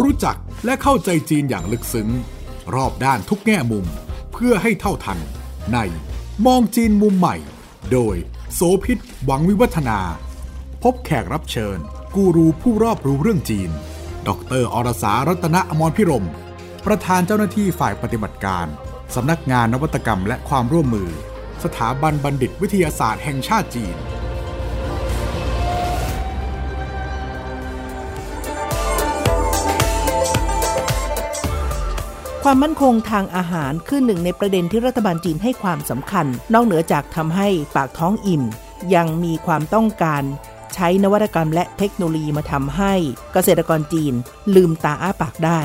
รู้จักและเข้าใจจีนอย่างลึกซึ้ง รอบด้านทุกแง่มุมเพื่อให้เท่าทัน ในมองจีนมุมใหม่ โดย โสพิษหวังวิวัฒนา พบแขกรับเชิญ กูรูผู้รอบรู้เรื่องจีน ดรอรสารัตนอมรพิรม ประธานเจ้าหน้าที่ฝ่ายปฏิบัติการ สำนักงานนวัตกรรมและความร่วมมือ สถาบันบัณฑิตวิทยาศาสตร์แห่งชาติจีน ความมั่นคงทางอาหารคือหนึ่งในประเด็นที่รัฐบาลจีนให้ความสำคัญ นอกเหนือจากทำให้ปากท้องอิ่ม ยังมีความต้องการใช้นวัตกรรมและเทคโนโลยีมาทำให้เกษตรกรจีนลืมตาอ้าปากได้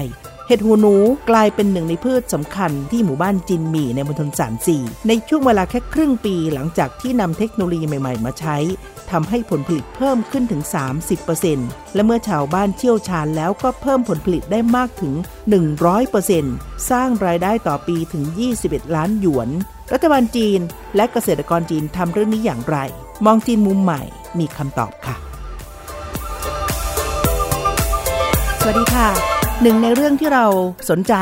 เห็ดหูหนูกลายเป็นหนึ่งในพืชสำคัญที่หมู่บ้านจินหมี่ในมณฑลสานซีในช่วงเวลาแค่ครึ่งปีหลังจากที่นำเทคโนโลยีใหม่ ๆ มาใช้ทำให้ผลผลิตเพิ่มขึ้นถึง 30%และเมื่อชาวบ้านเชี่ยวชาญแล้วก็เพิ่มผลผลิตได้มากถึง 100%สร้างรายได้ต่อปีถึง 21 ล้านหยวน รัฐบาลจีนและเกษตรกรจีนทำเรื่องนี้อย่างไร มองจีนมุมใหม่มีคำตอบค่ะ สวัสดีค่ะ หนึ่งในเรื่องที่เราสนใจ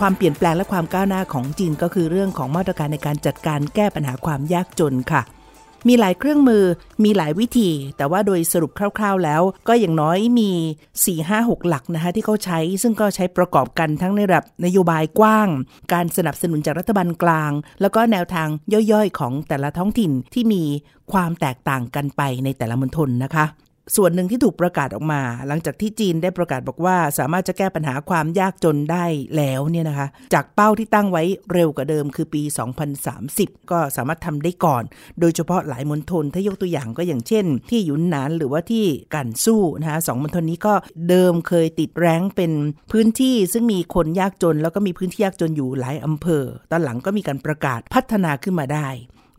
ความเปลี่ยนแปลงและความก้าวหน้าของจีนก็คือเรื่องของมาตรการในการจัดการแก้ปัญหาความยากจนค่ะ มีหลายเครื่องมือมีหลายวิธี แต่ว่าโดยสรุปคร่าว ๆ แล้ว ก็อย่างน้อยมี 4 5 6 หลักนะคะที่เขาใช้ซึ่งก็ใช้ประกอบกันทั้งในระดับนโยบายกว้าง การสนับสนุนจากรัฐบาลกลาง แล้วก็แนวทางย่อยๆ ของแต่ละท้องถิ่นที่มีความแตกต่างกันไปในแต่ละมณฑลนะคะ ส่วนหนึ่งที่ถูกประกาศออกมา หลังจากที่จีนได้ประกาศบอกว่า สามารถจะแก้ปัญหาความยากจนได้แล้วเนี่ยนะคะ จากเป้าที่ตั้งไว้เร็วกว่าเดิมคือปี 2030 ก็สามารถทำได้ก่อน โดยเฉพาะหลายมณฑลถ้ายกตัวอย่างก็อย่างเช่น ที่ยุนนานหรือว่าที่กันสู้นะคะสองมณฑลนี้ก็เดิมเคยติดแรงเป็นพื้นที่ซึ่งมีคนยากจน แล้วก็มีพื้นที่ยากจนอยู่หลายอำเภอ ตอนหลังก็มีการประกาศพัฒนาขึ้นมาได้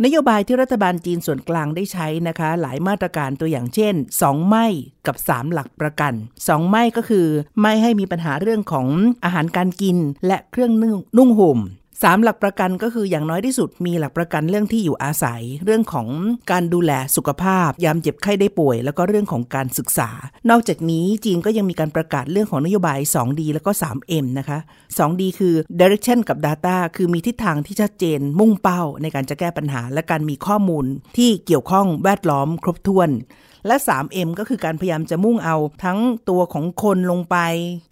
นโยบายที่รัฐบาลจีนส่วนกลางได้ใช้นะคะ หลายมาตรการตัวอย่างเช่น 2 ไม่กับ 3 หลักประกัน 2 ไม่ก็คือ ไม่ให้มีปัญหาเรื่องของอาหารการกิน และเครื่องนึ่งนุ่งห่ม สามหลักประกันก็คืออย่างน้อยที่สุดมีหลักประกันเรื่องที่อยู่อาศัย เรื่องของการดูแลสุขภาพ ยามเจ็บไข้ได้ป่วย แล้วก็เรื่องของการศึกษา นอกจากนี้จีนก็ยังมีการประกาศเรื่องของนโยบาย 2D แล้วก็ 3M นะคะ 2D คือ direction กับ data คือมีทิศทางที่ชัดเจนมุ่งเป้าในการจะแก้ปัญหา และการมีข้อมูลที่เกี่ยวข้องแวดล้อมครบถ้วน และ 3M ก็คือการพยายามจะมุ่งเอาทั้งตัวของคนลงไป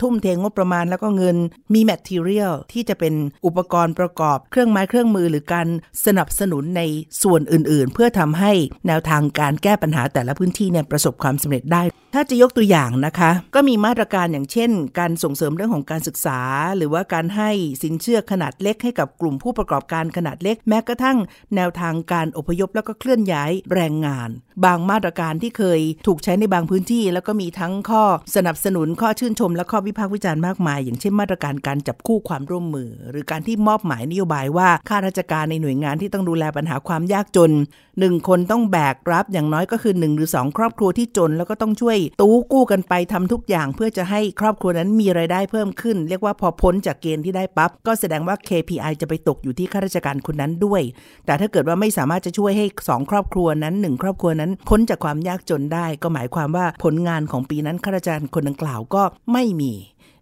ทุ่มเทงบประมาณแล้วก็เงินมี material ที่จะเป็นอุปกรณ์ประกอบเครื่องไม้เครื่องมือหรือการสนับสนุนในส่วนอื่นๆ เพื่อทำให้แนวทางการแก้ปัญหาแต่ละพื้นที่เนี่ยประสบความสำเร็จได้ ถ้าจะยกตัวอย่างนะคะ ก็มีมาตรการอย่างเช่น การส่งเสริมเรื่องของการศึกษา หรือว่าการให้สินเชื่อขนาดเล็กให้กับกลุ่มผู้ประกอบการขนาดเล็ก แม้กระทั่งแนวทางการอพยพแล้วก็เคลื่อนย้ายแรงงาน บางมาตรการที่เคยถูกใช้ในบางพื้นที่ แล้วก็มีทั้งข้อสนับสนุนข้อชื่นชม และข้อวิพากษ์วิจารณ์มากมาย อย่างเช่นมาตรการการจับคู่ความร่วมมือ หรือการที่มอบหมายนโยบายว่าข้าราชการในหน่วยงานที่ต้องดูแลปัญหาความยากจน หนึ่งคนต้องแบกรับอย่างน้อยก็คือ1หรือ2ครอบครัวที่จน แล้วก็ต้องช่วยตู้กู้กันไปทำทุกอย่างเพื่อจะให้ครอบครัวนั้นมีไรายได้เพิ่มขึ้น เรียกว่าพอพ้นจากเกณฑ์ที่ได้ปั๊บก็แสดงว่า KPI จะไปตกอยู่ที่ข้าราชการคนนั้นด้วย แต่ถ้าเกิดว่าไม่สามารถจะช่วยให้ 2 ครอบครัวนั้น 1 ครอบครัวนั้นพ้นจากความยากจนได้ ก็หมายความว่าผลงานของปีนั้นข้าราชการคนดังกล่าวก็ไม่มี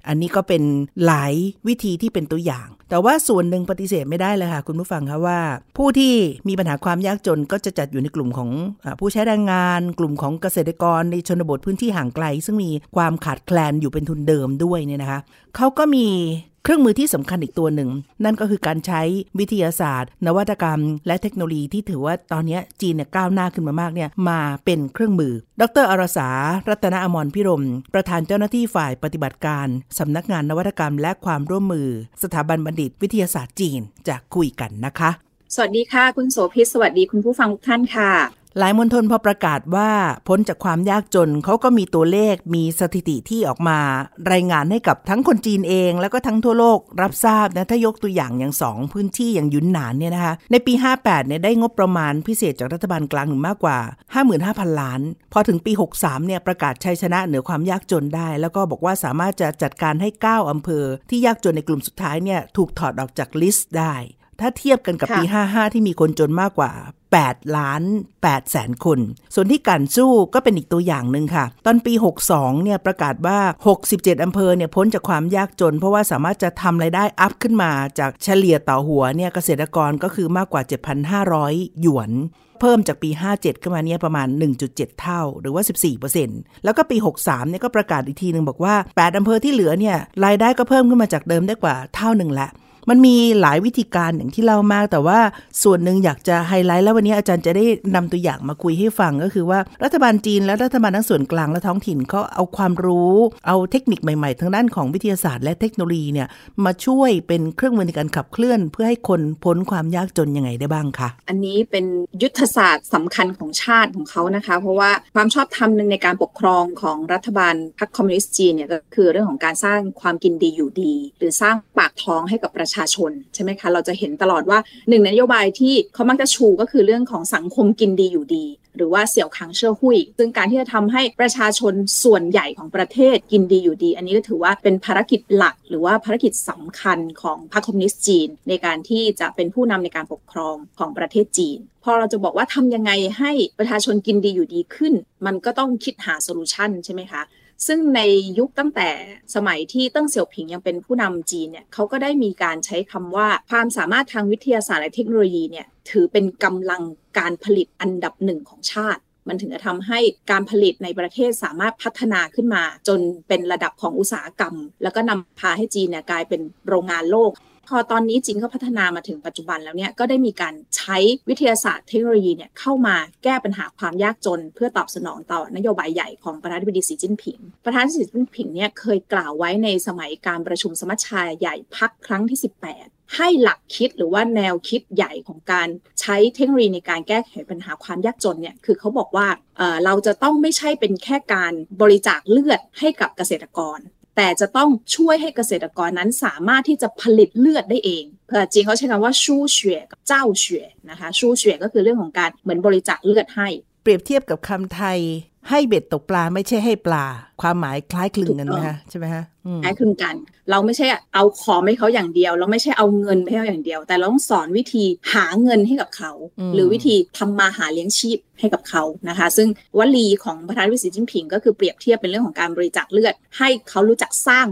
อันนี้ก็เป็นหลายวิธีที่เป็นตัวอย่าง แต่ว่าส่วนหนึ่งปฏิเสธไม่ได้เลยค่ะ คุณผู้ฟังคะว่า ผู้ที่มีปัญหาความยากจนก็จะจัดอยู่ในกลุ่มของผู้ใช้แรงงาน กลุ่มของเกษตรกรในชนบทพื้นที่ห่างไกล ซึ่งมีความขาดแคลนอยู่เป็นทุนเดิมด้วยเนี่ยนะคะเขาก็มี เครื่องมือที่สำคัญอีกตัวหนึ่ง นั่นก็คือการใช้วิทยาศาสตร์ นวัตกรรม และเทคโนโลยีที่ถือว่าตอนนี้จีนเนี่ยก้าวหน้าขึ้นมามากเนี่ยมาเป็นเครื่องมือ ดรอรสา รัตนอมรพิรม ประธานเจ้าหน้าที่ฝ่ายปฏิบัติการสำนักงานนวัตกรรม และความร่วมมือ สถาบันบัณฑิต วิทยาศาสตร์จีนจะคุยกันนะคะ สวัสดีค่ะ คุณโสภิตสวัสดีคุณผู้ฟังทุกท่านค่ะ หลายมณฑลพอประกาศว่าพ้นจากความยากจนเขาก็มีตัวเลขมีสถิติที่ออกมา รายงานให้กับทั้งคนจีนเอง แล้วก็ทั้งทั่วโลกรับทราบนะถ้ายกตัวอย่างอย่างสองพื้นที่อย่างยุนหนานเนี่ยนะคะในปี 58เนี่ยได้งบประมาณพิเศษจากรัฐบาลกลางถึงมากกว่า 55,000 ล้าน พอถึงปี 63เนี่ยประกาศชัยชนะเหนือความยากจนได้ แล้วก็บอกว่าสามารถจะจัดการให้ 9อำเภอ ที่ยากจนในกลุ่มสุดท้ายเนี่ยถูกถอดออกจากลิสต์ได้ ถ้าเทียบกันกับปี 55 ที่มีคนจนมากกว่า 8 ล้าน8แสนคน ส่วนที่กันสู้ก็เป็นอีกตัวอย่างหนึ่งค่ะ ตอนปี 62 เนี่ยประกาศว่า 67 อำเภอเนี่ยพ้นจากความยากจน เพราะว่าสามารถจะทำไรายได้อัพขึ้นมาจากเฉลี่ยต่อหัวเนี่ยเกษตรกรก็คือมากกว่า 7,500 หยวนเพิ่มจากปี 57 ขึ้นมาเนี่ยประมาณ 1.7 เท่า หรือว่า 14%แล้วก็ปี 63 เนี่ยก็ประกาศอีกทีหนึ่งบอกว่า 8 อำเภอที่เหลือเนี่ยรายได้ก็เพิ่มขึ้นมาจากเดิมได้กว่าเท่าหนึ่งละ มันมีหลายวิธีการอย่างที่เล่ามาก แต่ว่าส่วนหนึ่งอยากจะไฮไลท์แล้ววันนี้อาจารย์จะได้นำตัวอย่างมาคุยให้ฟังก็คือว่ารัฐบาลจีนและรัฐบาลทั้งส่วนกลางและท้องถิ่นเขาเอาความรู้ เอาเทคนิคใหม่ๆทางด้านของวิทยาศาสตร์และเทคโนโลยีเนี่ยมาช่วยเป็นเครื่องมือในการขับเคลื่อน เพื่อให้คนพ้นความยากจนยังไงได้บ้างคะอันนี้เป็นยุทธศาสตร์สำคัญของชาติของเขานะคะ เพราะว่าความชอบธรรมหนึ่งในการปกครองของรัฐบาลพรรคคอมมิวนิสต์จีนเนี่ยก็คือเรื่องของการสร้างความกินดีอยู่ดี หรือสร้างปากท้องให้กับประชาชนใช่ไหมคะเราจะเห็นตลอดว่าหนึ่งนโยบายที่เขามักจะชูก็คือเรื่องของสังคมกินดีอยู่ดี หรือว่า小康社会ซึ่งการที่จะทำให้ประชาชนส่วนใหญ่ของประเทศกินดีอยู่ดี อันนี้ก็ถือว่าเป็นภารกิจหลัก หรือว่าภารกิจสำคัญของพรรคคอมมิวนิสต์จีน ในการที่จะเป็นผู้นำในการปกครองของประเทศจีนพอเราจะบอกว่าทำยังไงให้ประชาชนกินดีอยู่ดีขึ้น มันก็ต้องคิดหา solution ใช่ไหมคะ ซึ่งในยุคตั้งแต่สมัยที่เติ้งเสี่ยวผิงยังเป็นผู้นำจีนเนี่ยเขาก็ได้มีการใช้คำว่าความสามารถทางวิทยาศาสตร์และเทคโนโลยีเนี่ยถือเป็นกำลังการผลิตอันดับหนึ่งของชาติ มันถึงจะทำให้การผลิตในประเทศสามารถพัฒนาขึ้นมา จนเป็นระดับของอุตสาหกรรม แล้วก็นำพาให้จีนเนี่ยกลายเป็นโรงงานโลก พอตอนนี้จีนเขาพัฒนามาถึงปัจจุบันแล้วเนี่ยก็ได้มีการใช้วิทยาศาสตร์เทคโนโลยีเนี่ยเข้ามาแก้ปัญหาความยากจน เพื่อตอบสนองต่อนโยบายใหญ่ของประธานาธิบดีสีจิ้นผิง ประธานาธิบดีสีจิ้นผิงเนี่ยเคยกล่าวไว้ในสมัยการประชุมสมัชชาใหญ่พักครั้งที่ 18ให้หลักคิดหรือว่าแนวคิดใหญ่ของการใช้เทคโนโลยีในการแก้ไขปัญหาความยากจนเนี่ยคือเขาบอกว่าเเราจะต้องไม่ใช่เป็นแค่การบริจาคเลือดให้กับเกษตรกร แต่จะต้องช่วยให้เกษตรกรนั้นสามารถที่จะผลิตเลือดได้เองภาษาจีนเขาใช้คำว่าชู้เฉวยกับเจ้าเฉวยนะคะชู้เฉวยก็คือเรื่องของการเหมือนบริจาคเลือดให้ เปรียบเทียบกับคำไทย ให้เบ็ดตกปลาไม่ใช่ให้ปลาความหมายคล้ายคลึงกันนะคะใช่ไหมคะคล้ายคลึงกัน เราไม่ใช่เอาของให้เขาอย่างเดียว เราไม่ใช่เอาเงินให้เขาอย่างเดียว แต่เราต้องสอนวิธีหาเงินให้กับเขา หรือวิธีทำมาหาเลี้ยงชีพให้กับเขานะคะ ซึ่งวลีของประธานาธิบดีสีจิ้นผิง ก็คือเปรียบเทียบเป็นเรื่องของการบริจาคเลือด ให้เขารู้จักสร้าง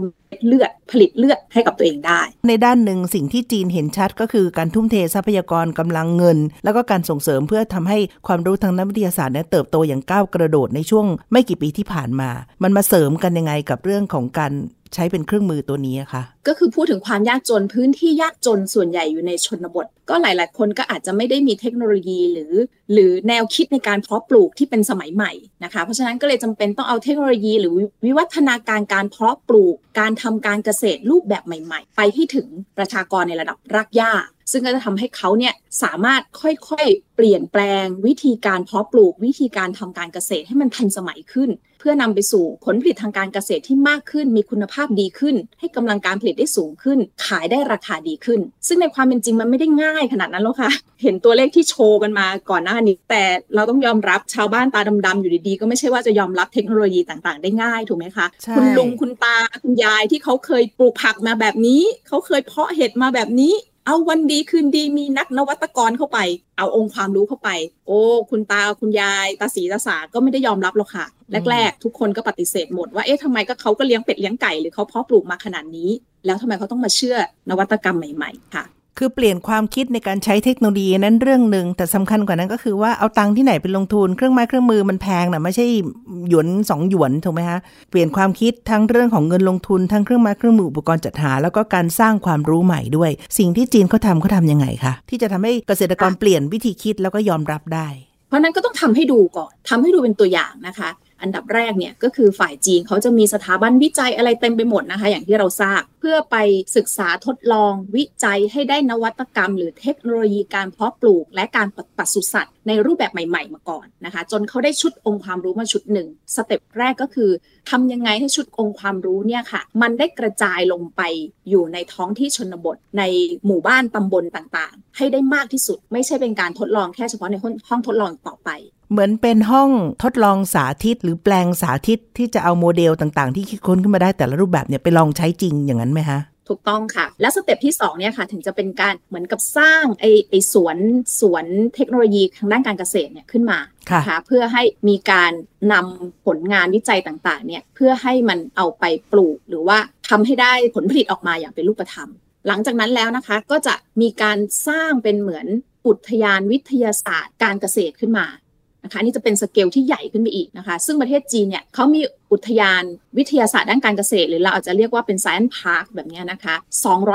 เลือดผลิตเลือดให้กับตัวเองได้ ในด้านหนึ่งสิ่งที่จีนเห็นชัดก็คือการทุ่มเททรัพยากรกำลังเงิน แล้วก็การส่งเสริมเพื่อทำให้ความรู้ทางนักวิทยาศาสตร์เนี่ยเติบโตอย่างก้าวกระโดดในช่วงไม่กี่ปีที่ผ่านมา มันมาเสริมกันยังไงกับเรื่องของการใช้เป็นเครื่องมือตัวนี้คะก็คือพูดถึงความยากจนพื้นที่ยากจนส่วนใหญ่อยู่ในชนบท ก็หลาย ๆ คนก็อาจจะไม่ได้มีเทคโนโลยีหรือ หรือแนวคิดในการเพาะปลูกที่เป็นสมัยใหม่นะคะ เพราะฉะนั้นก็เลยจำเป็นต้องเอาเทคโนโลยี หรือวิวัฒนาการการเพาะปลูก การทำการเกษตรรูปแบบใหม่ ๆ ไปให้ถึงประชากรในระดับรากหญ้าซึ่งก็จะทำให้เขาเนี่ยสามารถค่อยๆ เปลี่ยนแปลงวิธีการเพาะปลูกวิธีการทำการเกษตรให้มันทันสมัยขึ้น พื่อนำไปสู่ผลผลิตทางการเกษตรที่มากขึ้น มีคุณภาพดีขึ้น ให้กำลังการผลิตได้สูงขึ้น ขายได้ราคาดีขึ้น ซึ่งในความเป็นจริงมันไม่ได้ง่ายขนาดนั้นหรอกค่ะ เห็นตัวเลขที่โชว์กันมาก่อนหน้านี้ แต่เราต้องยอมรับชาวบ้านตาดำๆอยู่ดีๆ ก็ไม่ใช่ว่าจะยอมรับเทคโนโลยีต่างๆ ได้ง่ายถูกไหมคะ คุณลุงคุณตาคุณยายที่เขาเคยปลูกผักมาแบบนี้ เขาเคยเพาะเห็ดมาแบบนี้ เอาวันดีคืนดีมีนักนวัตกรเข้าไป เอาองค์ความรู้เข้าไป โอ้ คุณตาคุณยายตาสีตาสาก็ไม่ได้ยอมรับหรอกค่ะ แรก ๆ ทุกคนก็ปฏิเสธหมดว่าเอ๊ะทำไมก็เขาก็เลี้ยงเป็ดเลี้ยงไก่หรือเขาเพาะปลูกมาขนาดนี้ แล้วทำไมเขาต้องมาเชื่อนวัตกรรมใหม่ ๆ ค่ะ คือเปลี่ยนความคิดในการใช้เทคโนโลยีนั้นเรื่องหนึ่งแต่สำคัญกว่านั้นก็คือว่าเอาตังค์ที่ไหนไปลงทุนเครื่องไม้เครื่องมือมันแพงนะไม่ใช่หยวนสองหยวนถูกไหมคะเปลี่ยนความคิดทั้งเรื่องของเงินลงทุนทั้งเครื่องไม้เครื่องมืออุปกรณ์จัดหา แล้วก็การสร้างความรู้ใหม่ด้วย สิ่งที่จีนเขาทำเขาทำยังไงคะที่จะทำให้เกษตรกรเปลี่ยนวิธีคิดแล้วก็ยอมรับได้ เพราะนั้นก็ต้องทำให้ดูก่อนทำให้ดูเป็นตัวอย่างนะคะ อันดับแรกเนี่ยก็คือฝ่ายจีนเขาจะมีสถาบันวิจัยอะไรเต็มไปหมดนะคะ อย่างที่เราทราบเพื่อไปศึกษาทดลองวิจัยให้ได้นวัตกรรม หรือเทคโนโลยีการเพาะปลูก และการปศุสัตว์ ในรูปแบบใหม่ ๆ มาก่อนนะคะ จนเขาได้ชุดองค์ความรู้มาชุดหนึ่งสเต็ปแรกก็คือทำยังไงให้ชุดองค์ความรู้เนี่ยค่ะ มันได้กระจายลงไปอยู่ในท้องที่ชนบทในหมู่บ้านตำบลต่างๆ ให้ได้มากที่สุด ไม่ใช่เป็นการทดลองแค่เฉพาะในห้องทดลองต่อไป เหมือนเป็นห้องทดลองสาธิตหรือแปลงสาธิตที่จะเอาโมเดลต่างๆ ที่คิดค้นขึ้นมาได้แต่ละรูปแบบเนี่ยไปลองใช้จริงอย่างนั้นไหมคะถูกต้องค่ะ แล้วสเต็ปที่2เนี่ยค่ะถึงจะเป็นการเหมือนกับสร้างไอไอสวนสวนเทคโนโลยีทางด้านการเกษตรเนี่ยขึ้นมาค่ะเพื่อให้มีการนำผลงานวิจัยต่างๆเนี่ยเพื่อให้มันเอาไปปลูก หรือว่าทำให้ได้ผลผลิตออกมาอย่างเป็นรูปธรรม หลังจากนั้นแล้วนะคะก็จะมีการสร้างเป็นเหมือนอุทยานวิทยาศาสตร์การเกษตรขึ้นมา นะคะนี่จะเป็นสเกลที่ใหญ่ขึ้นไปอีกนะคะ ซึ่งประเทศจีนเนี่ยเขามีอุทยานวิทยาศาสตร์ด้านการเกษตร หรือเราอาจจะเรียกว่าเป็น Science Park แบบนี้นะคะ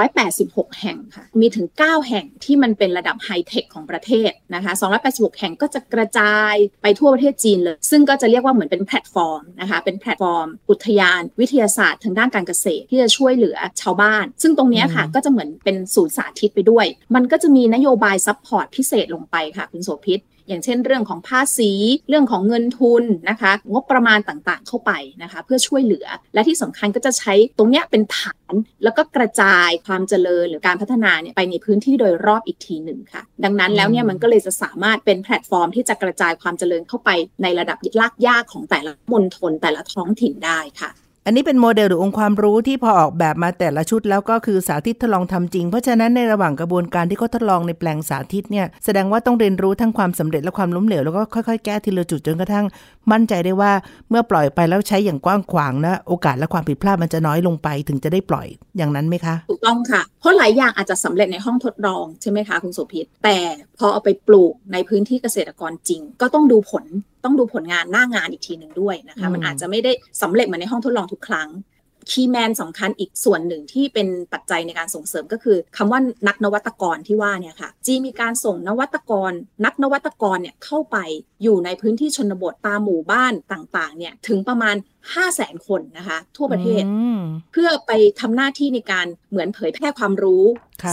286 แห่งค่ะ มีถึง 9 แห่งที่มันเป็นระดับไฮเทคของประเทศนะคะ 286 แห่งก็จะกระจายไปทั่วประเทศจีนเลย ซึ่งก็จะเรียกว่าเหมือนเป็นแพลตฟอร์มนะคะ เป็นแพลตฟอร์ม อุทยานวิทยาศาสตร์ทางด้านการเกษตรที่จะช่วยเหลือชาวบ้าน ซึ่งตรงนี้ค่ะก็จะเหมือนเป็นศูนย์สาธิตไปด้วย มันก็จะมีนโยบาย support พิเศษลงไปค่ะคุณโสภิต อย่างเช่นเรื่องของภาษีเรื่องของเงินทุนนะคะงบประมาณต่างๆ เข้าไปนะคะเพื่อช่วยเหลือ และที่สำคัญก็จะใช้ตรงนี้เป็นฐานแล้วก็กระจายความเจริญหรือการพัฒนาเนี่ยไปในพื้นที่โดยรอบอีกทีหนึ่งค่ะ ดังนั้นแล้วเนี่ยมันก็เลยจะสามารถเป็นแพลตฟอร์มที่จะกระจายความเจริญเข้าไปในระดับรากหญ้าของแต่ละมณฑลแต่ละท้องถิ่นได้ค่ะ อันนี้เป็นโมเดลหรือองค์ความรู้ที่พอออกแบบมาแต่ละชุดแล้วก็คือสาธิตทดลองทำจริง เพราะฉะนั้นในระหว่างกระบวนการที่เขาทดลองในแปลงสาธิตเนี่ยแสดงว่าต้องเรียนรู้ทั้งความสำเร็จและความล้มเหลวแล้วก็ค่อยๆ แก้ทีละจุดจนกระทั่ง มั่นใจได้ว่าเมื่อปล่อยไปแล้วใช้อย่างกว้างขวางนะโอกาสและความผิดพลาดมันจะน้อยลงไปถึงจะได้ปล่อยอย่างนั้นไหมคะถูกต้องค่ะ เพราะหลายอย่างอาจจะสำเร็จในห้องทดลองใช่ไหมคะคุณโสภิตแต่พอเอาไปปลูกในพื้นที่เกษตรกรจริง ก็ต้องดูผล ต้องดูผลงานหน้างานอีกทีหนึ่งด้วยนะคะ มันอาจจะไม่ได้สำเร็จเหมือนในห้องทดลองทุกครั้งคีย์แมนสำคัญอีกส่วนหนึ่งที่เป็นปัจจัยในการส่งเสริมก็คือคำว่านักนวัตกรที่ว่าเนี่ยค่ะ จีมีการส่งนวัตกร นักนวัตกรเนี่ยเข้าไปอยู่ในพื้นที่ชนบทตามหมู่บ้านต่างๆเนี่ยถึงประมาณ 5 0 0แสนคนนะคะ ทั่วประเทศ เพื่อไปทำหน้าที่ในการเหมือนเผยแพร่ความรู้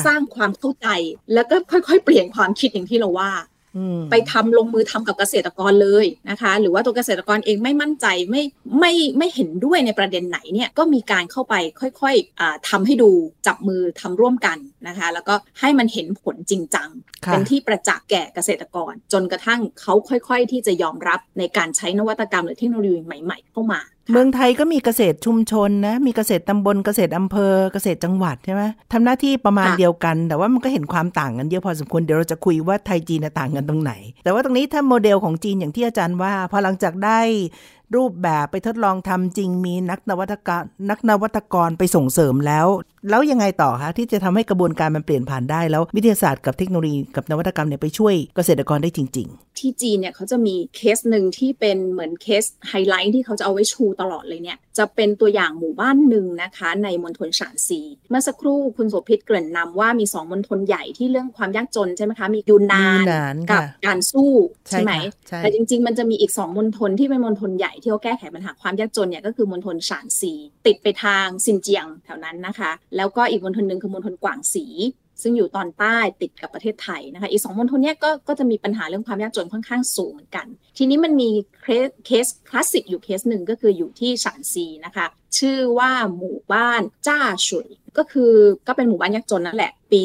สร้างความเข้าใจ แล้วก็ค่อยๆ เปลี่ยนความคิดอย่างที่เราว่า ไปทำลงมือทำกับเกษตรกรเลยนะคะ หรือว่าตัวเกษตรกรเองไม่มั่นใจไม่ไม่ไม่เห็นด้วยในประเด็นไหนเนี่ยก็มีการเข้าไปค่อยๆทำให้ดูจับมือทำร่วมกันนะคะ แล้วก็ให้มันเห็นผลจริงจัง เป็นที่ประจักษ์แก่เกษตรกร จนกระทั่งเขาค่อย ๆ ที่จะยอมรับในการใช้นวัตกรรมหรือเทคโนโลยีใหม่ ๆ เข้ามา เมืองไทยก็มีเกษตรชุมชนนะ มีเกษตรตำบลเกษตรอำเภอเกษตรจังหวัดใช่ไหมทำหน้าที่ประมาณเดียวกัน แต่ว่ามันก็เห็นความต่างกันเยอะพอสมควรเดี๋ยวเราจะคุยว่าไทยจีนต่างกันตรงไหน แต่ว่าตรงนี้ถ้าโมเดลของจีนอย่างที่อาจารย์ว่า พอหลังจากได้ รูปแบบไปทดลองทำจริงมีนักนวัตกรนักนวัตกรไปส่งเสริมแล้ว แล้วยังไงต่อคะที่จะทำให้กระบวนการมันเปลี่ยนผ่านได้แล้ว วิทยาศาสตร์กับเทคโนโลยีกับนวัตกรรมเนี่ยไปช่วยเกษตรกรได้จริง ๆ ที่จีนเนี่ยเขาจะมีเคสหนึ่งที่เป็นเหมือนเคสไฮไลท์ที่เขาจะเอาไว้ชูตลอดเลยเนี่ยจะเป็นตัวอย่างหมู่บ้านหนึ่งนะคะในมณฑลฉานซีเมื่อสักครู่คุณโสภิตเกริ่นนำว่ามีสองมณฑลใหญ่ที่เรื่องความยากจนใช่ไหมคะมียูนนานกับกานซู่ใช่ไหมแต่จริง ๆ มันจะมีอีกสองมณฑลที่เป็นมณฑลใหญ่ที่เขาแก้ไขปัญหาความยากจนเนี่ยก็คือมณฑลฉานซีติดไปทางซินเจียงแถวนั้นนะคะ แล้วก็อีกมณฑลหนึ่งคือมณฑลกวางสีซึ่งอยู่ตอนใต้ติดกับประเทศไทยนะคะ อีกสองมณฑลนี้ก็ก็จะมีปัญหาเรื่องความยากจนค่อนข้างสูงเหมือนกัน ทีนี้มันมีเคสคลาสสิกอยู่เคสหนึ่งก็คืออยู่ที่ฉานซีนะคะ ชื่อว่าหมู่บ้านจ้าชุย ก็คือก็เป็นหมู่บ้านยากจนนั่นแหละ ปี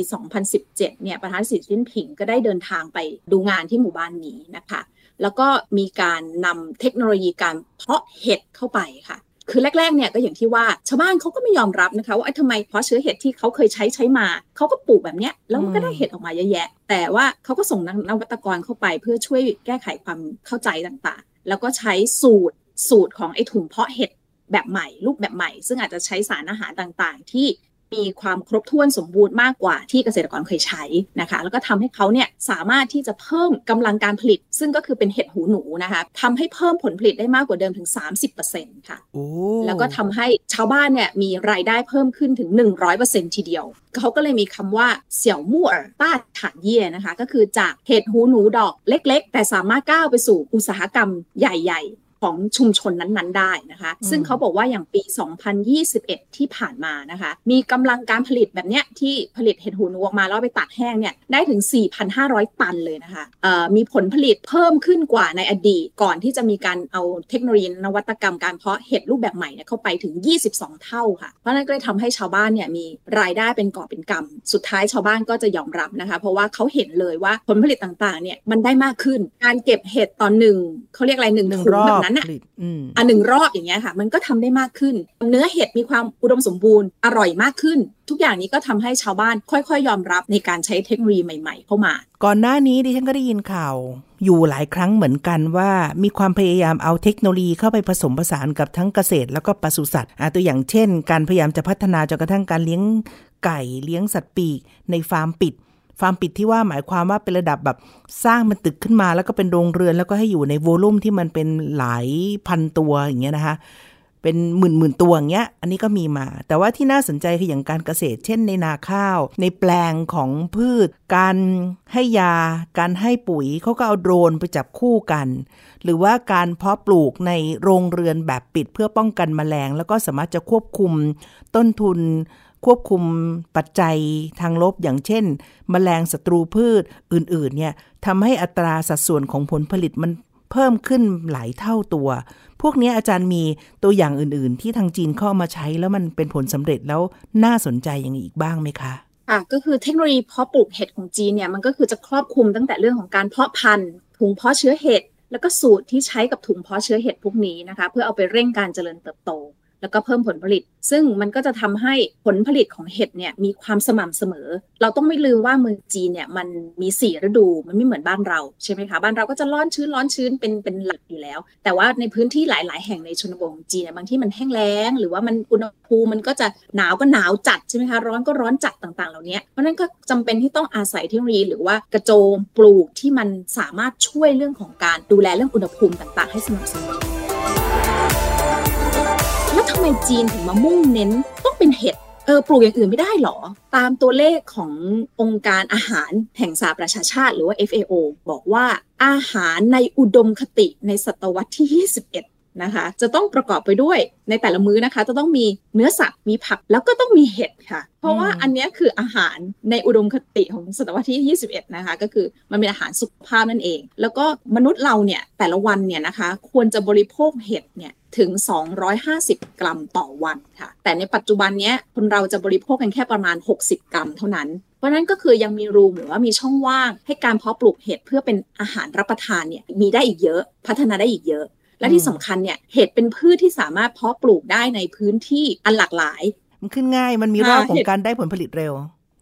2017 เนี่ยประธานสีจิ้นผิงก็ได้เดินทางไปดูงานที่หมู่บ้านนี้นะคะ แล้วก็มีการนำเทคโนโลยีการเพาะเห็ดเข้าไปค่ะคือแรกๆเนี่ยก็อย่างที่ว่าชาวบ้านเขาก็ไม่ยอมรับนะคะว่าไอ้ทำไมเพราะเชื้อเห็ดที่เขาเคยใช้ใช้มาเขาก็ปลูกแบบเนี้ยแล้วมันก็ได้เห็ดออกมาเยอะแยะ แต่ว่าเขาก็ส่งนวัตกรเข้าไป เพื่อช่วยแก้ไขความเข้าใจต่างๆ แล้วก็ใช้สูตรสูตรของไอ้ถุงเพาะเห็ดแบบใหม่รูปแบบใหม่ ซึ่งอาจจะใช้สารอาหารต่างๆ ที่ มีความครบถ้วนสมบูรณ์มากกว่าที่เกษตรกรเคยใช้นะคะ แล้วก็ทำให้เขาเนี่ยสามารถที่จะเพิ่มกำลังการผลิต ซึ่งก็คือเป็นเห็ดหูหนูนะคะทำให้เพิ่มผลผลิตได้มากกว่าเดิมถึง 30%ค่ะแล้วก็ทำให้ชาวบ้านเนี่ยมีรายได้เพิ่มขึ้นถึง 100%ทีเดียว เขาก็เลยมีคำว่าเสี่ยวมู่อต้าฐานเย่นะคะ ก็คือจากเห็ดหูหนูดอกเล็ก ๆ แต่สามารถก้าวไปสู่อุตสาหกรรมใหญ่ ๆ ของชุมชนนั้นๆ ได้นะคะ ซึ่งเขาบอกว่าอย่างปี 2021 ที่ผ่านมานะคะ มีกำลังการผลิตแบบเนี้ยที่ผลิตเห็ดหูหนูออกมาแล้วไปตากแห้งเนี่ยได้ถึง 4,500 ตันเลยนะคะมีผลผลิตเพิ่มขึ้นกว่าในอดีตก่อนที่จะมีการเอาเทคโนโลยีนวัตกรรมการเพาะเห็ดรูปแบบใหม่เนี่ยเข้าไปถึง 22 เท่าค่ะ เพราะนั้นก็เลยทำให้ชาวบ้านเนี่ยมีรายได้เป็นก่อเป็นกำสุดท้ายชาวบ้านก็จะยอมรับนะคะ เพราะว่าเขาเห็นเลยว่าผลผลิตต่างๆเนี่ยมันได้มากขึ้นการเก็บเห็ดตอนหนึ่งเขาเรียกอะไรหนึ่งถุงแบบนั้นนั้นอะอันหนึ่งรอบอย่างเงี้ยค่ะ มันก็ทำได้มากขึ้น เนื้อเห็ดมีความอุดมสมบูรณ์อร่อยมากขึ้น ทุกอย่างนี้ก็ทำให้ชาวบ้านค่อยๆ ยอมรับในการใช้เทคโนโลยีใหม่ๆ เข้ามา ก่อนหน้านี้ดิฉันก็ได้ยินข่าวอยู่หลายครั้งเหมือนกันว่ามีความพยายามเอาเทคโนโลยีเข้าไปผสมผสานกับทั้งเกษตร แล้วก็ปศุสัตว์ตัวอย่างเช่น การพยายามจะพัฒนาจนกระทั่งการเลี้ยงไก่เลี้ยงสัตว์ปีกในฟาร์มปิด ฟาร์มปิดที่ว่าหมายความว่าเป็นระดับแบบสร้างมันตึกขึ้นมา แล้วก็เป็นโรงเรือนแล้วก็ให้อยู่ในโวลุ่มที่มันเป็นหลายพันตัวอย่างเงี้ยนะคะเป็นหมื่นหมื่นตัวอย่างเงี้ย อันนี้ก็มีมา แต่ว่าที่น่าสนใจคืออย่างการเกษตร เช่นในนาข้าว ในแปลงของพืช การให้ยา การให้ปุ๋ยเขาก็เอาโดรนไปจับคู่กัน หรือว่าการเพาะปลูกในโรงเรือนแบบปิดเพื่อป้องกันแมลง แล้วก็สามารถจะควบคุมต้นทุน ควบคุมปัจจัยทางลบอย่างเช่นมแมลงศัตรูพืชอื่นๆเนี่ยทำให้อัตราสัดส่วนของผลผลิตมันเพิ่มขึ้นหลายเท่าตัว พวกนี้อาจารย์มีตัวอย่างอื่นๆ ที่ทางจีนเข้ามาใช้แล้วมันเป็นผลสำเร็จแล้วน่าสนใจอย่างอีกบ้างไหมคะอะก็คือเทคโนโลยีเพาะปลูกเห็ดของจีนเนี่ยมันก็คือจะครอบคลุมตั้งแต่เรื่องของการเพาะพันธุ์ถุงเพาะเชื้อเห็ดแล้วก็สูตรที่ใช้กับถุงเพาะเชื้อเห็ดพวกนี้นะคะ เพื่อเอาไปเร่งการเจริญเติบโต แล้วก็เพิ่มผลผลิต ซึ่งมันก็จะทำให้ผลผลิตของเห็ดเนี่ยมีความสม่ำเสมอ เราต้องไม่ลืมว่าเมืองจีนเนี่ยมันมีสี่ฤดูมันไม่เหมือนบ้านเราใช่ไหมคะบ้านเราก็จะร้อนชื้นร้อนชื้นเป็นเป็นหลักอยู่แล้ว แต่ว่าในพื้นที่หลาย ๆ แห่งในชนบทของจีนเนี่ยบางที่มันแห้งแล้ง หรือว่ามันอุณหภูมิมันก็จะหนาวก็หนาวจัดใช่ไหมคะร้อนก็ร้อนจัดต่าง ๆ เหล่านี้เพราะนั้นก็จำเป็นที่ต้องอาศัยเทคโนโลยีหรือว่ากระโจมปลูกที่มันสามารถช่วยเรื่องของการดูแลเรื่องอุณหภูมิต่าง ๆ ให้สม่ำเสมอ แล้วทำไมจีนถึงมามุ่งเน้นต้องเป็นเห็ดเออปลูกอย่างอื่นไม่ได้หรอ ตามตัวเลขขององค์การอาหารแห่งสหประชาชาติหรือว่า FAO บอกว่าอาหารในอุดมคติในศตวรรษที่21 นะคะ จะต้องประกอบไปด้วยในแต่ละมื้อนะคะ จะต้องมีเนื้อสัตว์มีผักแล้วก็ต้องมีเห็ดค่ะ เพราะว่าอันนี้คืออาหารในอุดมคติของศตวรรษที่ 21 นะคะ ก็คือมันเป็นอาหารสุขภาพนั่นเอง แล้วก็มนุษย์เราเนี่ยแต่ละวันเนี่ยนะคะ ควรจะบริโภคเห็ดเนี่ยถึง 250 กรัมต่อวันค่ะ แต่ในปัจจุบันนี้คนเราจะบริโภคกันแค่ประมาณ 60 กรัมเท่านั้น เพราะนั้นก็คือยังมีรูมหรือว่ามีช่องว่าง ให้การเพาะปลูกเห็ดเพื่อเป็นอาหารรับประทานเนี่ยมีได้อีกเยอะ พัฒนาได้อีกเยอะ และที่สำคัญเนี่ยเห็ดเป็นพืชที่สามารถเพาะปลูกได้ในพื้นที่อันหลากหลาย มันขึ้นง่ายมันมีรอบของการได้ผลผลิตเร็ว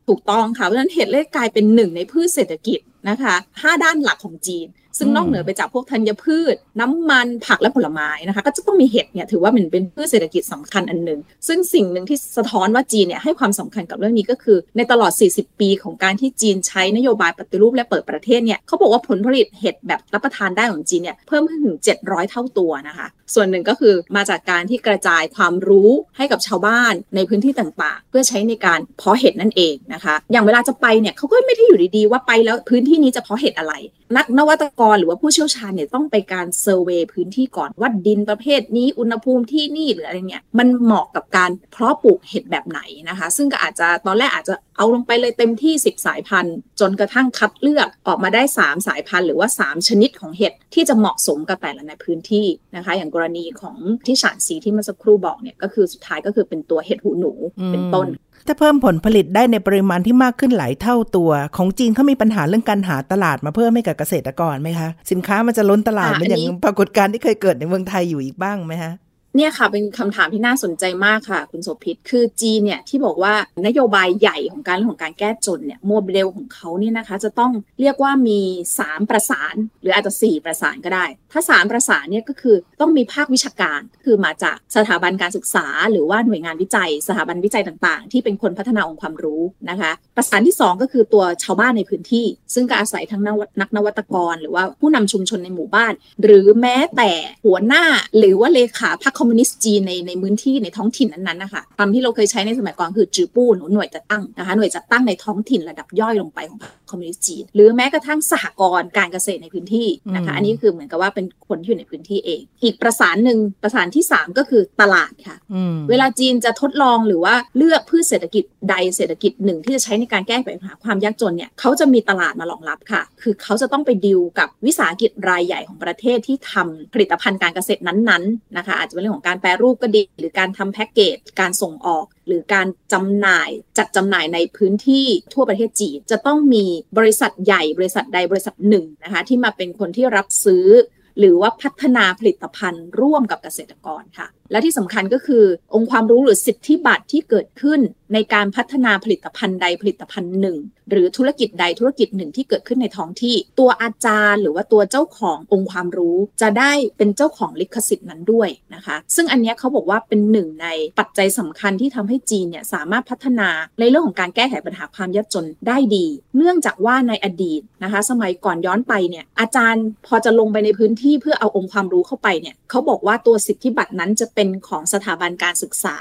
ถูกต้องค่ะเพราะฉะนั้นเห็ดเลยกลายเป็นหนึ่งในพืชเศรษฐกิจ นะคะ5ด้านหลักของจีน ซึ่งนอกเหนือไปจากพวกธัญพืช น้ำมันผักและผลไม้นะคะ ก็จะต้องมีเห็ดเนี่ยถือว่ามันเป็นพืชเศรษฐกิจสำคัญอันหนึ่ง ซึ่งสิ่งหนึ่งที่สะท้อนว่าจีนเนี่ยให้ความสำคัญกับเรื่องนี้ก็คือ ในตลอด 40 ปีของการที่จีนใช้นโยบายปฏิรูปและเปิดประเทศเนี่ยเขาบอกว่าผลผลิตเห็ดแบบรับประทานได้ของจีนเนี่ยเพิ่มขึ้นถึง 700 เท่าตัวนะคะ ส่วนหนึ่งก็คือมาจากการที่กระจายความรู้ให้กับชาวบ้านในพื้นที่ต่างๆ เพื่อใช้ในการเพาะเห็ดนั่นเองนะคะ อย่างเวลาจะไปเนี่ยเขาก็ไม่ได้อยู่ดีๆว่าไปแล้วพื้นที่นี้จะเพาะเห็ดอะไร นักนวัตกรหรือว่าผู้เชี่ยวชาญเนี่ยต้องไปการเซอร์เวยพื้นที่ก่อนว่าดินประเภทนี้อุณหภูมิที่นี่หรืออะไรเงี้ยมันเหมาะกับการเพาะปลูกเห็ดแบบไหนนะคะ ซึ่งก็อาจจะตอนแรกอาจจะเอาลงไปเลยเต็มที่ 10 สายพันธุ์ จนกระทั่งคัดเลือกออกมาได้ 3 สายพันธุ์ หรือว่า 3 ชนิดของเห็ดที่จะเหมาะสมกับแต่ละในพื้นที่นะคะ อย่างกรณีของที่ฉานสีที่เมื่อสักครู่บอกเนี่ยก็คือสุดท้ายก็คือเป็นตัวเห็ดหูหนูเป็นต้น ถ้าเพิ่มผลผลิตได้ในปริมาณที่มากขึ้นหลายเท่าตัว ของจีนเขามีปัญหาเรื่องการหาตลาดมาเพิ่มให้กับเกษตรกรไหมคะ สินค้ามันจะล้นตลาดเหมือนอย่างปรากฏการณ์ที่เคยเกิดในเมืองไทยอยู่อีกบ้างไหมคะ เนี่ยค่ะเป็นคำถามที่น่าสนใจมากค่ะ คุณโสภิตคือจีนเนี่ยที่บอกว่านโยบายใหญ่ของการของการแก้จนเนี่ยโมเดลของเขาเนี่ยนะคะ จะต้องเรียกว่ามี 3 ประสาน หรืออาจจะ 4 ประสานก็ได้ ถ้า 3 ประสานเนี่ยก็คือต้องมีภาควิชาการคือมาจากสถาบันการศึกษา หรือว่าหน่วยงานวิจัย สถาบันวิจัยต่างๆ ที่เป็นคนพัฒนาองค์ความรู้นะคะ ประสานที่ 2 ก็คือตัวชาวบ้านในพื้นที่ ซึ่งก็อาศัยทั้งนักนวัตกร หรือว่าผู้นำชุมชนในหมู่บ้าน หรือแม้แต่หัวหน้าหรือว่าเลขาพรรคคอมมิวนิสต์จีนในในพื้นที่ในท้องถิ่นนั้นๆนะคะคำที่เราเคยใช้ในสมัยก่อนคือจือปู้หหน่วยจัดตั้งนะคะหน่วยจัดตั้งในท้องถิ่นระดับย่อยลงไปของคอมมิวนิสต์จีน หรือแม้กระทั่งสหกรณ์การเกษตรในพื้นที่นะคะอันนี้คือเหมือนกับว่าเป็นคนที่อยู่ในพื้นที่เอง อีกประสานหนึ่งประสานที่ 3 ก็คือตลาดค่ะ เวลาจีนจะทดลองหรือว่าเลือกพืชเศรษฐกิจใดเศรษฐกิจหนึ่งที่จะใช้ในการแก้ปัญหาความยากจนเนี่ยเขาจะมีตลาดมารองรับค่ะ คือเขาจะต้องไปดิวกับวิสาหกิจรายใหญ่ของประเทศที่ทำผลิตภัณฑ์การเกษตรนั้นๆนะคะอาจจะเป็นเรื่องของการแปรรูปก็ดี หรือการทำแพ็กเกจการส่งออก หรือการจำหน่ายจัดจำหน่ายในพื้นที่ทั่วประเทศจีนจะต้องมีบริษัทใหญ่บริษัทใดบริษัทหนึ่งนะคะที่มาเป็นคนที่รับซื้อ หรือว่าพัฒนาผลิตภัณฑ์ร่วมกับเกษตรกรค่ะ และที่สำคัญก็คือ องค์ความรู้หรือสิทธิบัตรที่เกิดขึ้นในการพัฒนาผลิตภัณฑ์ใดผลิตภัณฑ์หนึ่ง หรือธุรกิจใดธุรกิจหนึ่งที่เกิดขึ้นในท้องที่ ตัวอาจารย์หรือว่าตัวเจ้าขององค์ความรู้ จะได้เป็นเจ้าของลิขสิทธิ์นั้นด้วยนะคะ ซึ่งอันนี้เขาบอกว่าเป็นหนึ่งในปัจจัยสำคัญที่ทำให้จีนเนี่ยสามารถพัฒนาในเรื่องของการแก้ไขปัญหาความยากจนได้ดี เนื่องจากว่าในอดีตนะคะ สมัยก่อนย้อนไปเนี่ยอาจารย์พอจะลงไปในพื้นที่เพื่อเอาองค์ความรู้เข้าไปเนี่ยเขาบอกว่าตัวสิทธิบัตรนั้นจะเป็นของสถาบันการศึกษา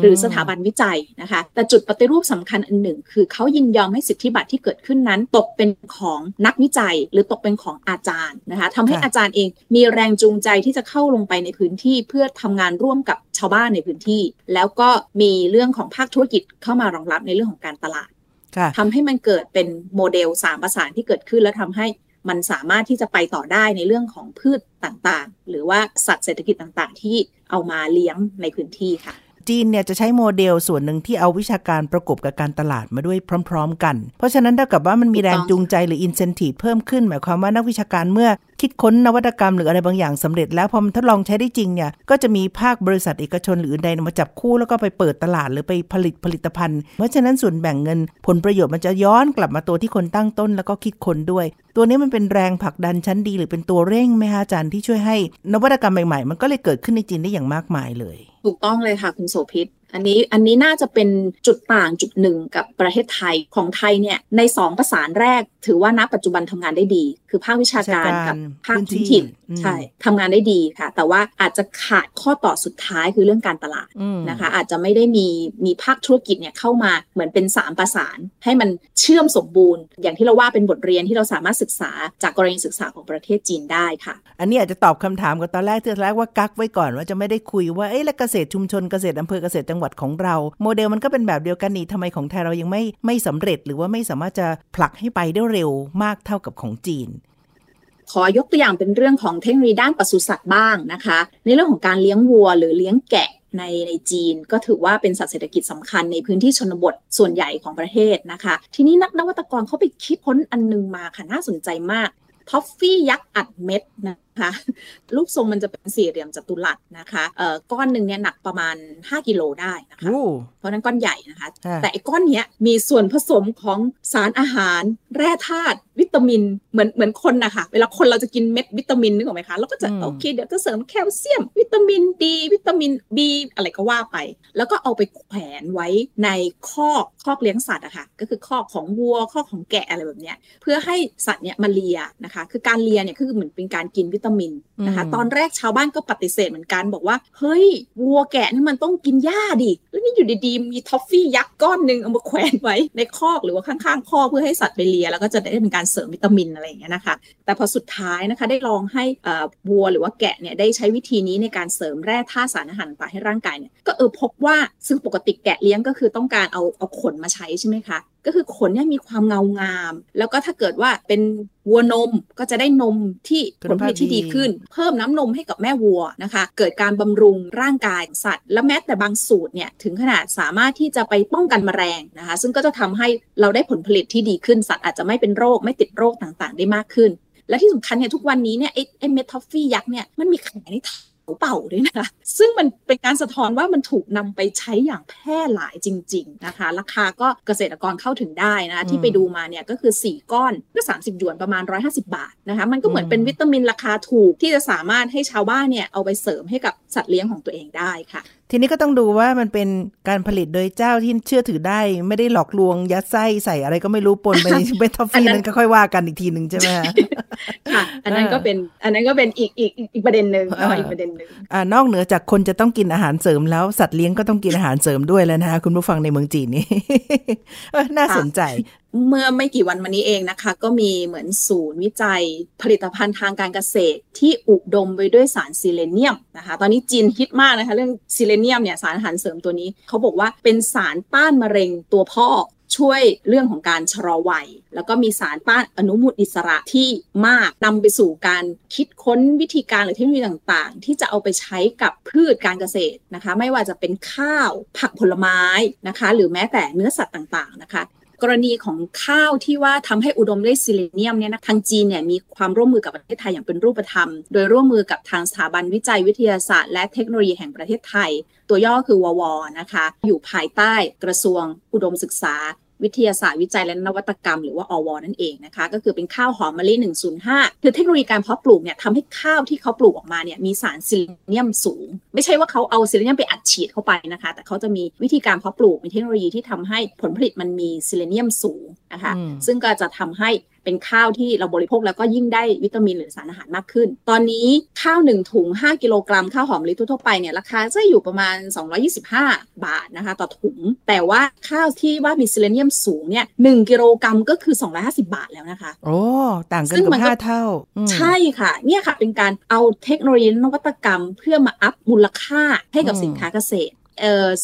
หรือสถาบันวิจัยนะคะ แต่จุดปฏิรูปสำคัญอันหนึ่ง คือเขายินยอมให้สิทธิบัตรที่เกิดขึ้นนั้น ตกเป็นของนักวิจัย หรือตกเป็นของอาจารย์นะคะทำให้อาจารย์เองมีแรงจูงใจที่จะเข้าลงไปในพื้นที่เพื่อทำงานร่วมกับชาวบ้านในพื้นที่ แล้วก็มีเรื่องของภาคธุรกิจเข้ามารองรับในเรื่องของการตลาดทำให้มันเกิดเป็นโมเดลสามประสานที่เกิดขึ้น แล้วทำให้ มันสามารถที่จะไปต่อได้ในเรื่องของพืชต่างๆ หรือว่าสัตว์เศรษฐกิจต่างๆ ที่เอามาเลี้ยงในพื้นที่ค่ะ จีนเนี่ยจะใช้โมเดลส่วนหนึ่งที่เอาวิชาการประกบกับการตลาดมาด้วยพร้อม ๆ กัน เพราะฉะนั้นเท่ากับว่ามันมีแรงจูงใจหรืออินเซนティブเพิ่มขึ้น หมายความว่านักวิชาการเมื่อคิดค้นนวัตกรรมหรืออะไรบางอย่างสำเร็จแล้วพอมันทดลองใช้ได้จริงเนี่ยก็จะมีภาคบริษัทเอกชนหรือใดมาจับคู่แล้วก็ไปเปิดตลาดหรือไปผลิตผลิตภัณฑ์ เพราะฉะนั้นส่วนแบ่งเงินผลประโยชน์มันจะย้อนกลับมาตัวที่คนตั้งต้นแล้วก็คิดค้นด้วย ตัวนี้มันเป็นแรงผลักดันชั้นดี หรือเป็นตัวเร่งไหมฮะอาจารย์ที่ช่วยให้นวัตกรรมใหม่ๆ มันก็เลยเกิดขึ้นในจีนได้อย่างมากมายเลย ถูกต้องเลยค่ะคุณโสภิตอันนี้อันนี้น่าจะเป็นจุดต่างจุดหนึ่งกับประเทศไทยของไทยเนี่ยในสองประสานแรก ถือว่าณปัจจุบันทำงานได้ดี คือภาควิชาการกับภาคท้องถิ่น ใช่ทำงานได้ดีค่ะ แต่ว่าอาจจะขาดข้อต่อสุดท้ายคือเรื่องการตลาดนะคะ อาจจะไม่ได้มีมีภาคธุรกิจเนี่ยเข้ามาเหมือนเป็นสามประสาน ให้มันเชื่อมสมบูรณ์ อย่างที่เราว่าเป็นบทเรียนที่เราสามารถศึกษาจากกรณีศึกษาของประเทศจีนได้ค่ะ อันนี้อาจจะตอบคำถามกับตอนแรกที่แรกว่ากักไว้ก่อนว่าจะไม่ได้คุยว่าเอ๊ะแล้วเกษตรชุมชนเกษตรอำเภอเกษตรจังหวัดของเรา โมเดลมันก็เป็นแบบเดียวกันนี่ทำไมของไทยเรายังไม่ไม่สำเร็จ หรือว่าไม่สามารถจะผลักให้ไปได้เร็วมากเท่ากับของจีน ขอยกตัวอย่างเป็นเรื่องของเทคโนโลยีด้านปศุสัตว์บ้างนะคะ ในเรื่องของการเลี้ยงวัวหรือเลี้ยงแกะในในจีนก็ถือว่าเป็นสัตว์เศรษฐกิจสำคัญในพื้นที่ชนบทส่วนใหญ่ของประเทศนะคะ ทีนี้นักนวัตกรเขาไปคิดค้นอันนึงมาค่ะน่าสนใจมากท็อฟฟี่ยักษ์อัดเม็ดนะคะลูกทรงมันจะเป็นสี่เหลี่ยมจัตุรัสนะคะเอ่อก้อนหนึ่งเนี่ยหนักประมาณ 5 กิโลได้นะคะเพราะนั้นก้อนใหญ่นะคะ แต่ไอ้ก้อนเนี้ยมีส่วนผสมของสารอาหาร แร่ธาตุวิตามินเหมือนเหมือนคนนะคะเวลาคนเราจะกินเม็ดวิตามินนึกออกไหมคะเราก็จะโอเคเดี๋ยวจะเสริมแคลเซียม วิตามินดี วิตามินบีอะไรก็ว่าไป แล้วก็เอาไปแขวนไว้ในคอกคอกเลี้ยงสัตว์อะคะ่ะก็คือคอกของวัวคอกของแกะอะไรแบบเนี้ยเพื่อให้สัตว์เนี้ยมาเลียนะคะ คือการเลียเนี่ยคือเหมือนเป็นการกินวิตามินนะคะตอนแรกชาวบ้านก็ปฏิเสธเหมือนกันบอกว่า เฮ้ย วัวแกะนี่มันต้องกินหญ้าดิแล้วนี่อยู่ดีๆมีทอฟฟี่ยักษ์ก้อนหนึ่งเอามาแขวนไว้ในคอกหรือว่าข้างๆคอกเพื่อให้สัตว์ไปเลีย แล้วก็จะได้เป็นการเสริมวิตามินอะไรอย่างเงี้ยนะคะ แต่พอสุดท้ายนะคะได้ลองให้วัวหรือว่าแกะเนี่ยได้ใช้วิธีนี้ในการเสริมแร่ธาตุสารอาหารต่างให้ร่างกายเนี่ยก็เออพบว่าซึ่งปกติแกะเลี้ยงก็คือต้องการเอาเอาขนมาใช้ใช่ไหมคะ ก็คือขนเนี่ยมีความเงางาม แล้วก็ถ้าเกิดว่าเป็นวัวนมก็จะได้นมที่ผลผลิตที่ดีขึ้น เพิ่มน้ำนมให้กับแม่วัวนะคะ เกิดการบำรุงร่างกายสัตว์ และแม้แต่บางสูตรเนี่ยถึงขนาดสามารถที่จะไปป้องกันมแมลงนะคะ ซึ่งก็จะทำให้เราได้ผลผลิตที่ดีขึ้นสัตว์อาจจะไม่เป็นโรคไม่ติดโรคต่างๆ ได้มากขึ้น และที่สำคัญเนี่ยทุกวันนี้เนี่ยไอ้เม็ดทอฟฟี่ยักษ์เนี่ยมันมีขายใน เถาเป่าด้วยนะคะซึ่งมันเป็นการสะท้อนว่ามันถูกนำไปใช้อย่างแพร่หลายจริง ๆนะคะ ราคาก็เกษตรกรเข้าถึงได้นะที่ไปดูมาเนี่ยก็คือ 4 ก้อนก็30 หยวนประมาณ 150 บาทนะคะมันก็เหมือนเป็นวิตามินราคาถูกที่จะสามารถให้ชาวบ้านเนี่ยเอาไปเสริมให้กับ สัตว์เลี้ยงของตัวเองได้ค่ะ ทีนี้ก็ต้องดูว่ามันเป็นการผลิตโดยเจ้าที่เชื่อถือได้ ไม่ได้หลอกลวงยัดไส้ใส่อะไรก็ไม่รู้ปนไปในเม็ดทอฟฟี่นั้นก็ค่อยว่ากันอีกทีหนึ่งใช่ไหมค่ะ อันนั้นก็เป็นอันนั้นก็เป็นอีกอีกอีกประเด็นหนึ่งอีกประเด็นหนึ่งอ่านอกเหนือจากคนจะต้องกินอาหารเสริมแล้วสัตว์เลี้ยงก็ต้องกินอาหารเสริมด้วยแล้วนะคะคุณผู้ฟังในเมืองจีนนี่น่าสนใจ เมื่อไม่กี่วันมานี้เองนะคะ ก็มีเหมือนศูนย์วิจัยผลิตภัณฑ์ทางการเกษตร ที่อุดมไปด้วยสารซิเลเนียมนะคะ ตอนนี้จีนฮิตมากนะคะเรื่องซิเลเนียมเนี่ยสารอาหารเสริมตัวนี้เขาบอกว่าเป็นสารต้านมะเร็งตัวพ่อช่วยเรื่องของการชะลอวัย แล้วก็มีสารต้านอนุมูลอิสระที่มากนำไปสู่การคิดค้นวิธีการหรือเทคโนโลยีต่างๆ ที่จะเอาไปใช้กับพืชการเกษตรนะคะ ไม่ว่าจะเป็นข้าวผักผลไม้นะคะ หรือแม้แต่เนื้อสัตว์ต่างๆนะคะ กรณีของข้าวที่ว่าทำให้อุดมด้วยซิลิเนียมเนี่ยนะทางจีนเนี่ยมีความร่วมมือกับประเทศไทยอย่างเป็นรูปธรรม โดยร่วมมือกับทางสถาบันวิจัยวิทยาศาสตร์ และเทคโนโลยีแห่งประเทศไทย ตัวย่อคือววนะคะ อยู่ภายใต้กระทรวงอุดมศึกษา วิทยาศาสตร์วิจัยและนวัตกรรมหรือว่าอวนั่นเองนะคะก็คือเป็นข้าวหอมมะลิ 105 คือเทคโนโลยีการเพาะปลูกเนี่ยทำให้ข้าวที่เขาปลูกออกมาเนี่ยมีสารซิลิเนียมสูง ไม่ใช่ว่าเขาเอาซิลิเนียมไปอัดฉีดเข้าไปนะคะ แต่เขาจะมีวิธีการเพาะปลูกมีเทคโนโลยีที่ทำให้ผลผลิตมันมีซิลิเนียมสูงนะคะซึ่งก็จะทำให้ เป็นข้าวที่เราบริโภคแล้วก็ยิ่งได้วิตามินหรือสารอาหารมากขึ้น ตอนนี้ข้าว 1 ถุง 5 กิโลกรัม ข้าวหอมมะลิทั่วไปเนี่ยราคาจะอยู่ประมาณ 225 บาทนะคะต่อถุง แต่ว่าข้าวที่ว่ามีเซเลเนียมสูงเนี่ยหนึ่งกิโลกรัมก็คือ 250 บาทแล้วนะคะ โอ้ต่างกันกือบห้าเท่า ใช่ค่ะ เนี่ยค่ะเป็นการเอาเทคโนโลยีนวัตกรรม เพื่อมา up มูลค่าให้กับสินค้าเกษตร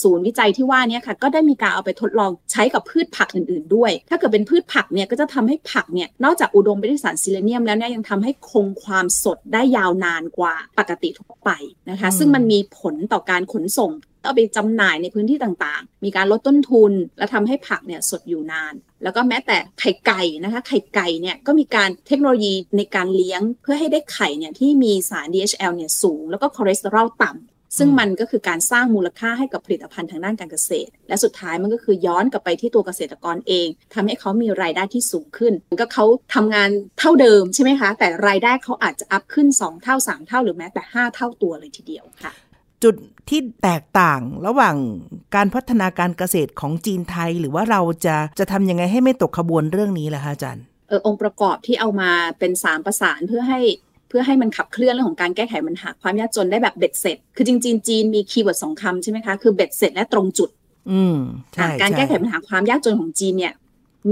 ศูนย์วิจัยที่ว่านี้ค่ะก็ได้มีการเอาไปทดลองใช้กับพืชผักอื่นๆด้วย ถ้าเกิดเป็นพืชผักเนี่ยก็จะทำให้ผักเนี่ยนอกจากอุดมไปด้วยสารซิลิเนียมแล้วเนี่ยยังทำให้คงความสดได้ยาวนานกว่าปกติทั่วไปนะคะ ซึ่งมันมีผลต่อการขนส่งเอาไปจำหน่ายในพื้นที่ต่างๆ มีการลดต้นทุน และทำให้ผักเนี่ยสดอยู่นาน แล้วก็แม้แต่ไข่ไก่นะคะไข่ไก่เนี่ยก็มีการเทคโนโลยีในการเลี้ยงเพื่อให้ได้ไข่เนี่ยที่มีสาร DHL เนี่ยสูง แล้วก็คอเลสเตอรอลต่ำ ซึ่งมันก็คือการสร้างมูลค่าให้กับผลิตภัณฑ์ทางด้านการเกษตร และสุดท้ายมันก็คือย้อนกลับไปที่ตัวเกษตรกรเองทำให้เขามีรายได้ที่สูงขึ้น ก็เขาทำงานเท่าเดิมใช่ไหมคะ แต่รายได้เขาอาจจะอัพขึ้น 2 เท่า 3 เท่าหรือแม้แต่ 5 เท่าตัวเลยทีเดียวค่ะ จุดที่แตกต่างระหว่างการพัฒนาการเกษตรของจีนไทย หรือว่าเราจะจะทำยังไงให้ไม่ตกขบวนเรื่องนี้ล่ะคะอาจารย์เออองค์ประกอบที่เอามาเป็นสามประสานเพื่อให้ เพื่อให้มันขับเคลื่อนเรื่องของการแก้ไขปัญหาความยากจนได้แบบเบ็ดเสร็จ คือจริงๆจีนมีคีย์เวิร์ดสองคำใช่ไหมคะ คือเบ็ดเสร็จและตรงจุด อืมใช่การแก้ไขปัญหาความยากจนของจีนเนี่ย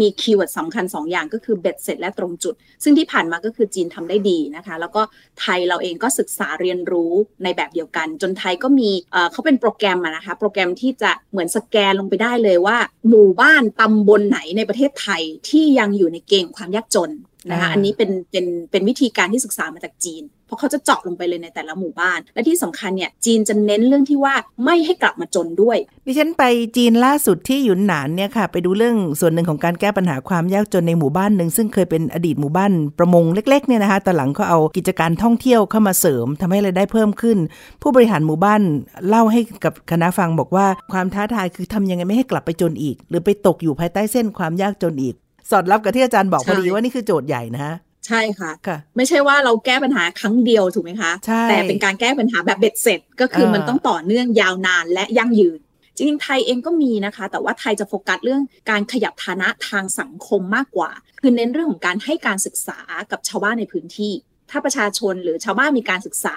มีคีย์เวิร์ดสำคัญ2อย่างก็คือเบ็ดเสร็จและตรงจุด ซึ่งที่ผ่านมาก็คือจีนทำได้ดีนะคะ แล้วก็ไทยเราเองก็ศึกษาเรียนรู้ในแบบเดียวกัน จนไทยก็มีเขาเป็นโปรแกรมนะคะ โปรแกรมที่จะเหมือนสแกนลงไปได้เลยว่า หมู่บ้านตำบลไหนในประเทศไทยที่ยังอยู่ในเกณฑ์ความยากจนนะคะอันนี้เป็นเป็นเป็นวิธีการที่ศึกษามาจากจีน เพราะเขาจะเจาะลงไปเลยในแต่ละหมู่บ้าน และที่สำคัญเนี่ยจีนจะเน้นเรื่องที่ว่าไม่ให้กลับมาจนด้วย ดิฉันไปจีนล่าสุดที่หยุนหนานเนี่ยค่ะ ไปดูเรื่องส่วนหนึ่งของการแก้ปัญหาความยากจนในหมู่บ้านหนึ่งซึ่งเคยเป็นอดีตหมู่บ้านประมงเล็กๆเนี่ยนะคะแต่หลังเขาเอากิจการท่องเที่ยวเข้ามาเสริมทำให้รายได้เพิ่มขึ้น ผู้บริหารหมู่บ้านเล่าให้กับคณะฟังบอกว่าความท้าทายคือทำยังไงไม่ให้กลับไปจนอีก หรือไปตกอยู่ภายใต้เส้นความยากจนอีก สอดรับกับที่อาจารย์บอกพอดีว่านี่คือโจทย์ใหญ่นะฮะ ใช่ค่ะไม่ใช่ว่าเราแก้ปัญหาครั้งเดียวถูกไหมคะ แต่เป็นการแก้ปัญหาแบบเบ็ดเสร็จ ก็คือมันต้องต่อเนื่องยาวนานและยั่งยืน จริงๆ ไทยเองก็มีนะคะ แต่ว่าไทยจะโฟกัสเรื่องการขยับฐานะทางสังคมมากกว่า คือเน้นเรื่องของการให้การศึกษากับชาวบ้านในพื้นที่ ถ้าประชาชนหรือชาวบ้านมีการศึกษา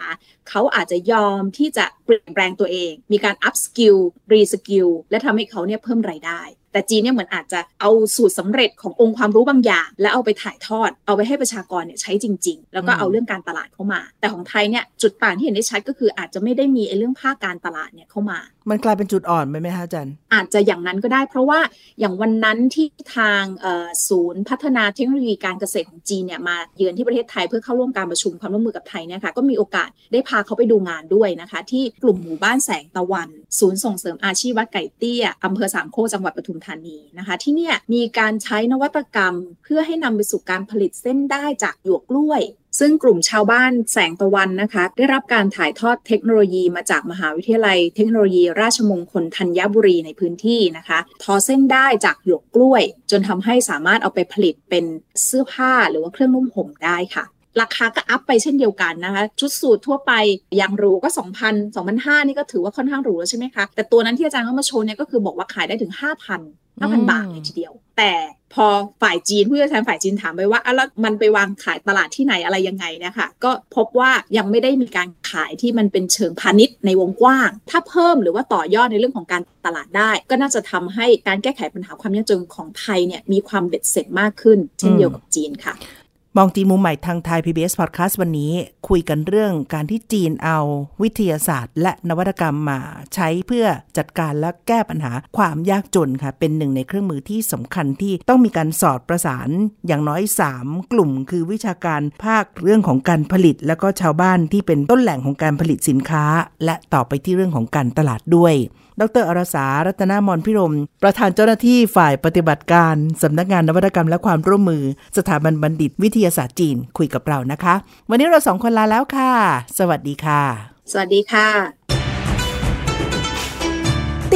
เขาอาจจะยอมที่จะเปลี่ยนแปลงตัวเอง มีการ upskill reskill และทำให้เขาเนี่ยเพิ่มรายได้ แต่จีนเนี่ยเหมือนอาจจะเอาสูตรสำเร็จขององค์ความรู้บางอย่าง แล้วเอาไปถ่ายทอด เอาไปให้ประชากรเนี่ยใช้จริง ๆ แล้วก็เอาเรื่องการตลาดเข้ามา แต่ของไทยเนี่ยจุดต่างที่เห็นได้ชัดก็คืออาจจะไม่ได้มีไอ้เรื่องภาคการตลาดเนี่ยเข้ามา มันกลายเป็นจุดอ่อนไปไหมคะจันอาจจะอย่างนั้นก็ได้ เพราะว่าอย่างวันนั้นที่ทางศูนย์พัฒนาเทคโนโลยีการเกษตรของจีนเนี่ยมาเยือนที่ประเทศไทยเพื่อเข้าร่วมการประชุมความร่วมมือกับไทยเนี่ยค่ะก็มีโอกาสได้พาเขาไปดูงานด้วยนะคะ ที่กลุ่มหมู่บ้านแสงตะวัน ศูนย์ส่งเสริมอาชีพวัดไก่เตี้ยอำเภอสามโคกจังหวัดปทุมธานีนะคะ ที่นี่มีการใช้นวัตกรรม เพื่อให้นำไปสู่การผลิตเส้นได้จากหยวกกล้วย ซึ่งกลุ่มชาวบ้านแสงตะวันนะคะ ได้รับการถ่ายทอดเทคโนโลยีมาจากมหาวิทยาลัย เทคโนโลยีราชมงคลธัญบุรีในพื้นที่นะคะ ทอเส้นได้จากหยวกกล้วย จนทำให้สามารถเอาไปผลิตเป็นเสื้อผ้าหรือว่าเครื่องนุ่งห่มได้ค่ะ ราคาก็อัพไปเช่นเดียวกันนะคะ ชุดสูททั่วไปอย่างหรูก็ 2,000 2,500 นี่ก็ถือว่าค่อนข้างหรูแล้วใช่ไหมคะ แต่ตัวนั้นที่อาจารย์เขามาโชว์เนี่ยก็คือบอกว่าขายได้ถึง 5,000 5,000 บาทเลยทีเดียว แต่พอฝ่ายจีนผู้เชี่ยวชาญฝ่ายจีนถามไปว่าแล้วมันไปวางขายตลาดที่ไหนอะไรยังไงนะคะก็พบว่ายังไม่ได้มีการขายที่มันเป็นเชิงพาณิชย์ในวงกว้าง ถ้าเพิ่มหรือว่าต่อยอดในเรื่องของการตลาดได้ ก็น่าจะทำให้การแก้ไขปัญหาความยากจนของไทยเนี่ยมีความเบ็ดเสร็จมากขึ้น เช่นเดียวกับจีนค่ะ มองจีนมุมใหม่ทางไทย PBS Podcast วันนี้คุยกันเรื่องการที่จีนเอาวิทยาศาสตร์ และนวัตกรรมมาใช้เพื่อจัดการและแก้ปัญหาความยากจนค่ะ เป็นหนึ่งในเครื่องมือที่สำคัญที่ต้องมีการสอดประสานอย่างน้อย 3 กลุ่ม คือวิชาการภาคเรื่องของการผลิต แล้วก็ชาวบ้านที่เป็นต้นแหล่งของการผลิตสินค้า และต่อไปที่เรื่องของการตลาดด้วย ดรอรสา รัตนามนพิรม ประธานเจ้าหน้าที่ฝ่ายปฏิบัติการ สำนักงานนวัตกรรมและความร่วมมือ สถาบันบัณฑิตวิทยาศาสตร์จีนคุยกับเรานะคะ วันนี้เราสองคนลาแล้วค่ะ สวัสดีค่ะ สวัสดีค่ะ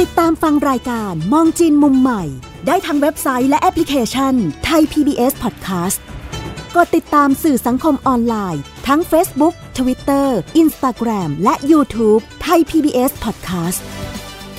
ติดตามฟังรายการมองจีนมุมใหม่ ได้ทางเว็บไซต์และแอปพลิเคชันไทย PBS Podcast กดติดตามสื่อสังคมออนไลน์ ทั้ง Facebook Twitter Instagram และ YouTube ไทย PBS Podcast